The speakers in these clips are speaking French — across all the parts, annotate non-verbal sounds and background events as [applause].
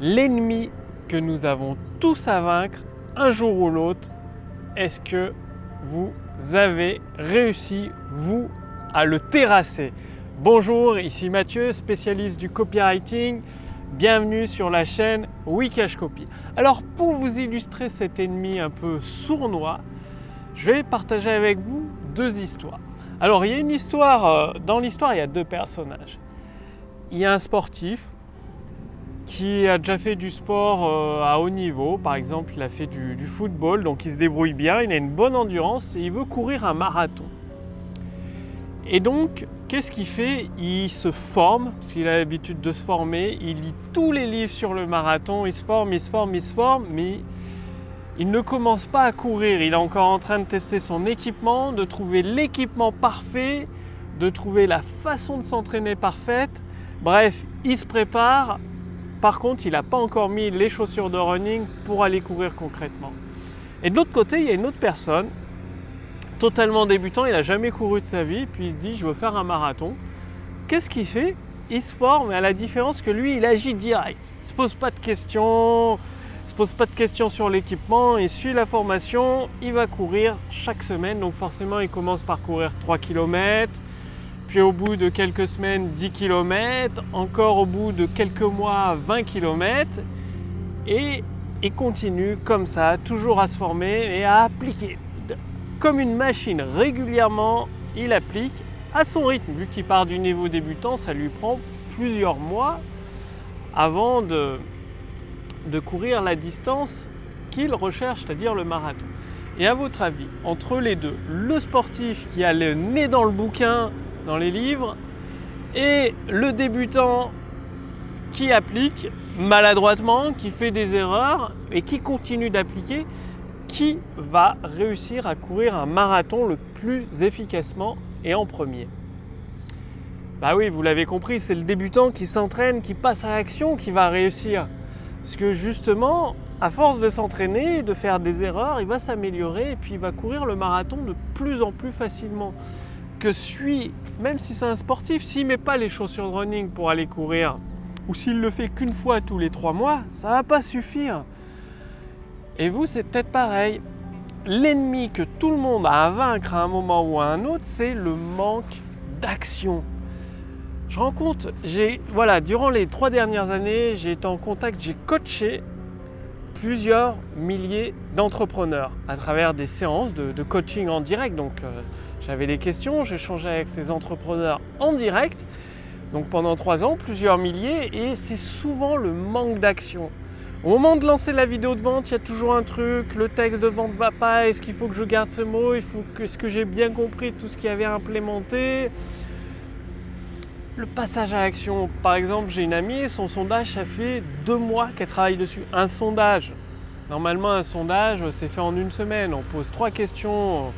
l'ennemi que nous avons tous à vaincre un jour ou l'autre. Est-ce que vous avez réussi, vous, à le terrasser? Bonjour, ici Mathieu, spécialiste du copywriting. Bienvenue sur la chaîne Wikash Copy. Alors pour vous illustrer cet ennemi un peu sournois, je vais partager avec vous deux histoires. Alors il y a une histoire, euh, dans l'histoire il y a deux personnages. Il y a un sportif qui a déjà fait du sport euh, à haut niveau. Par exemple, il a fait du, football, donc il se débrouille bien, il a une bonne endurance et il veut courir un marathon. Et donc, qu'est-ce qu'il fait? Il se forme, parce qu'il a l'habitude de se former, il lit tous les livres sur le marathon, il se forme, il se forme, il se forme, mais il ne commence pas à courir. Il est encore en train de tester son équipement, de trouver l'équipement parfait, de trouver la façon de s'entraîner parfaite. Bref, il se prépare par contre, il n'a pas encore mis les chaussures de running pour aller courir concrètement. Et de l'autre côté, il y a une autre personne, totalement débutant, il n'a jamais couru de sa vie, puis il se dit je veux faire un marathon. Qu'est-ce qu'il fait? Il se forme, à la différence que lui, il agit direct. Il ne se pose pas de questions, il se pose pas de questions sur l'équipement, il suit la formation, il va courir chaque semaine. Donc forcément, il commence par courir 3 km, puis au bout de quelques semaines 10 km, encore au bout de quelques mois 20 km, et il continue comme ça, toujours à se former et à appliquer. Comme une machine régulièrement, il applique à son rythme. Vu qu'il part du niveau débutant, ça lui prend plusieurs mois avant de, de courir la distance qu'il recherche, c'est-à-dire le marathon. Et à votre avis, entre les deux, le sportif qui a le nez dans le bouquin, les livres, et le débutant qui applique maladroitement, qui fait des erreurs et qui continue d'appliquer, qui va réussir à courir un marathon le plus efficacement et en premier. Bah oui, vous l'avez compris, c'est le débutant qui s'entraîne, qui passe à l'action, qui va réussir. Parce que justement, à force de s'entraîner, de faire des erreurs, il va s'améliorer et puis il va courir le marathon de plus en plus facilement que même si c'est un sportif, s'il met pas les chaussures de running pour aller courir, ou s'il le fait qu'une fois tous les trois mois, ça va pas suffire. Et vous, c'est peut-être pareil. L'ennemi que tout le monde a à vaincre à un moment ou à un autre, c'est le manque d'action. Je rends compte, j'ai, voilà, durant les trois dernières années, j'ai été en contact, j'ai coaché plusieurs milliers d'entrepreneurs à travers des séances de, coaching en direct. Donc euh, j'avais des questions, j'échangeais avec ces entrepreneurs en direct. Donc pendant trois ans, plusieurs milliers, et c'est souvent le manque d'action. Au moment de lancer la vidéo de vente, il y a toujours un truc, le texte de vente va pas, est-ce qu'il faut que je garde ce mot, est-ce que j'ai bien compris tout ce qui avait implémenté? Le passage à l'action. Par exemple, j'ai une amie, son sondage, ça fait deux mois qu'elle travaille dessus. Un sondage. Normalement, un sondage, c'est fait en une semaine. On pose trois questions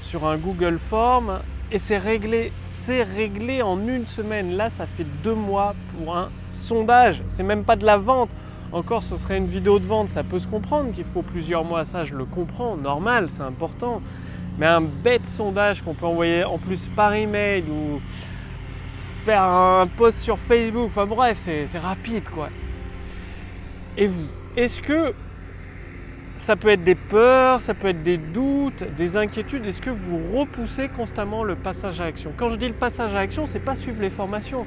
sur un Google Form et c'est réglé. C'est réglé en une semaine. Là, ça fait deux mois pour un sondage. C'est même pas de la vente. Encore, ce serait une vidéo de vente. Ça peut se comprendre qu'il faut plusieurs mois. Ça, je le comprends. Normal, c'est important. Mais un bête sondage qu'on peut envoyer en plus par email ou un post sur Facebook. Enfin bref, c'est rapide quoi. Et vous, est-ce que ça peut être des peurs, ça peut être des doutes, des inquiétudes? Est-ce que vous repoussez constamment le passage à l'action Quand je dis le passage à l'action, c'est pas suivre les formations,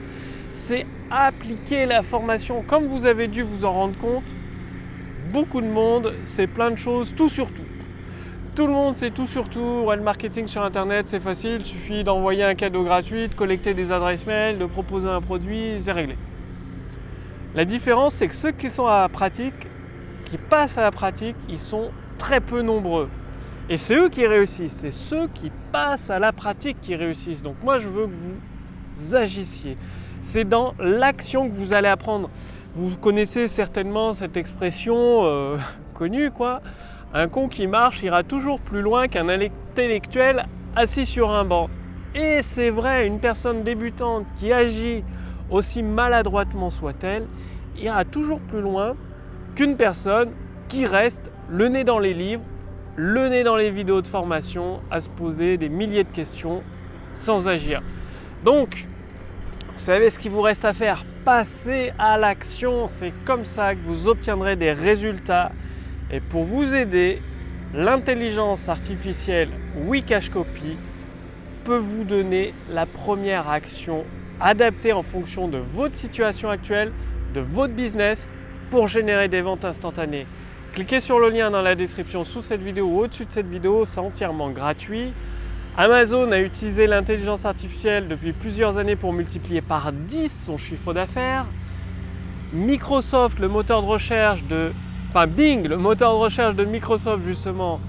c'est appliquer la formation. Comme vous avez dû vous en rendre compte, beaucoup de monde, c'est plein de choses, tout sur tout. Tout le monde sait tout sur tout. le marketing sur internet, c'est facile. Il suffit d'envoyer un cadeau gratuit, de collecter des adresses mail, de proposer un produit, c'est réglé. La différence, c'est que ceux qui sont à la pratique, qui passent à la pratique, ils sont très peu nombreux. Et c'est eux qui réussissent. C'est ceux qui passent à la pratique qui réussissent. Donc moi, je veux que vous agissiez. C'est dans l'action que vous allez apprendre. Vous connaissez certainement cette expression euh, [laughs] connue, quoi. Un con qui marche ira toujours plus loin qu'un intellectuel assis sur un banc. Et c'est vrai, une personne débutante qui agit aussi maladroitement soit-elle, ira toujours plus loin qu'une personne qui reste le nez dans les livres, le nez dans les vidéos de formation, à se poser des milliers de questions sans agir. Donc, vous savez ce qu'il vous reste à faire Passez à l'action, c'est comme ça que vous obtiendrez des résultats. Et pour vous aider, l'intelligence artificielle Wikashcopy peut vous donner la première action adaptée en fonction de votre situation actuelle, de votre business pour générer des ventes instantanées. Cliquez sur le lien dans la description sous cette vidéo ou au-dessus de cette vidéo, c'est entièrement gratuit. Amazon a utilisé l'intelligence artificielle depuis plusieurs années pour multiplier par 10 son chiffre d'affaires. Microsoft, le moteur de recherche de enfin Bing, le moteur de recherche de Microsoft justement,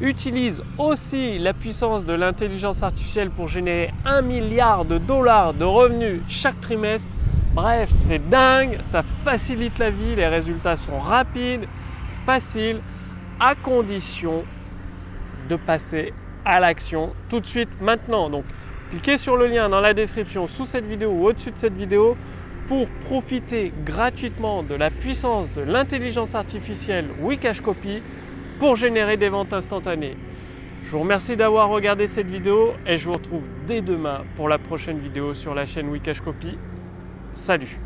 utilise aussi la puissance de l'intelligence artificielle pour générer un milliard de dollars de revenus chaque trimestre. Bref, c'est dingue, ça facilite la vie, les résultats sont rapides, faciles, à condition de passer à l'action tout de suite maintenant. Donc, cliquez sur le lien dans la description sous cette vidéo ou au-dessus de cette vidéo pour profiter gratuitement de la puissance de l'intelligence artificielle Wikashcopy pour générer des ventes instantanées. Je vous remercie d'avoir regardé cette vidéo et je vous retrouve dès demain pour la prochaine vidéo sur la chaîne Wikashcopy. Salut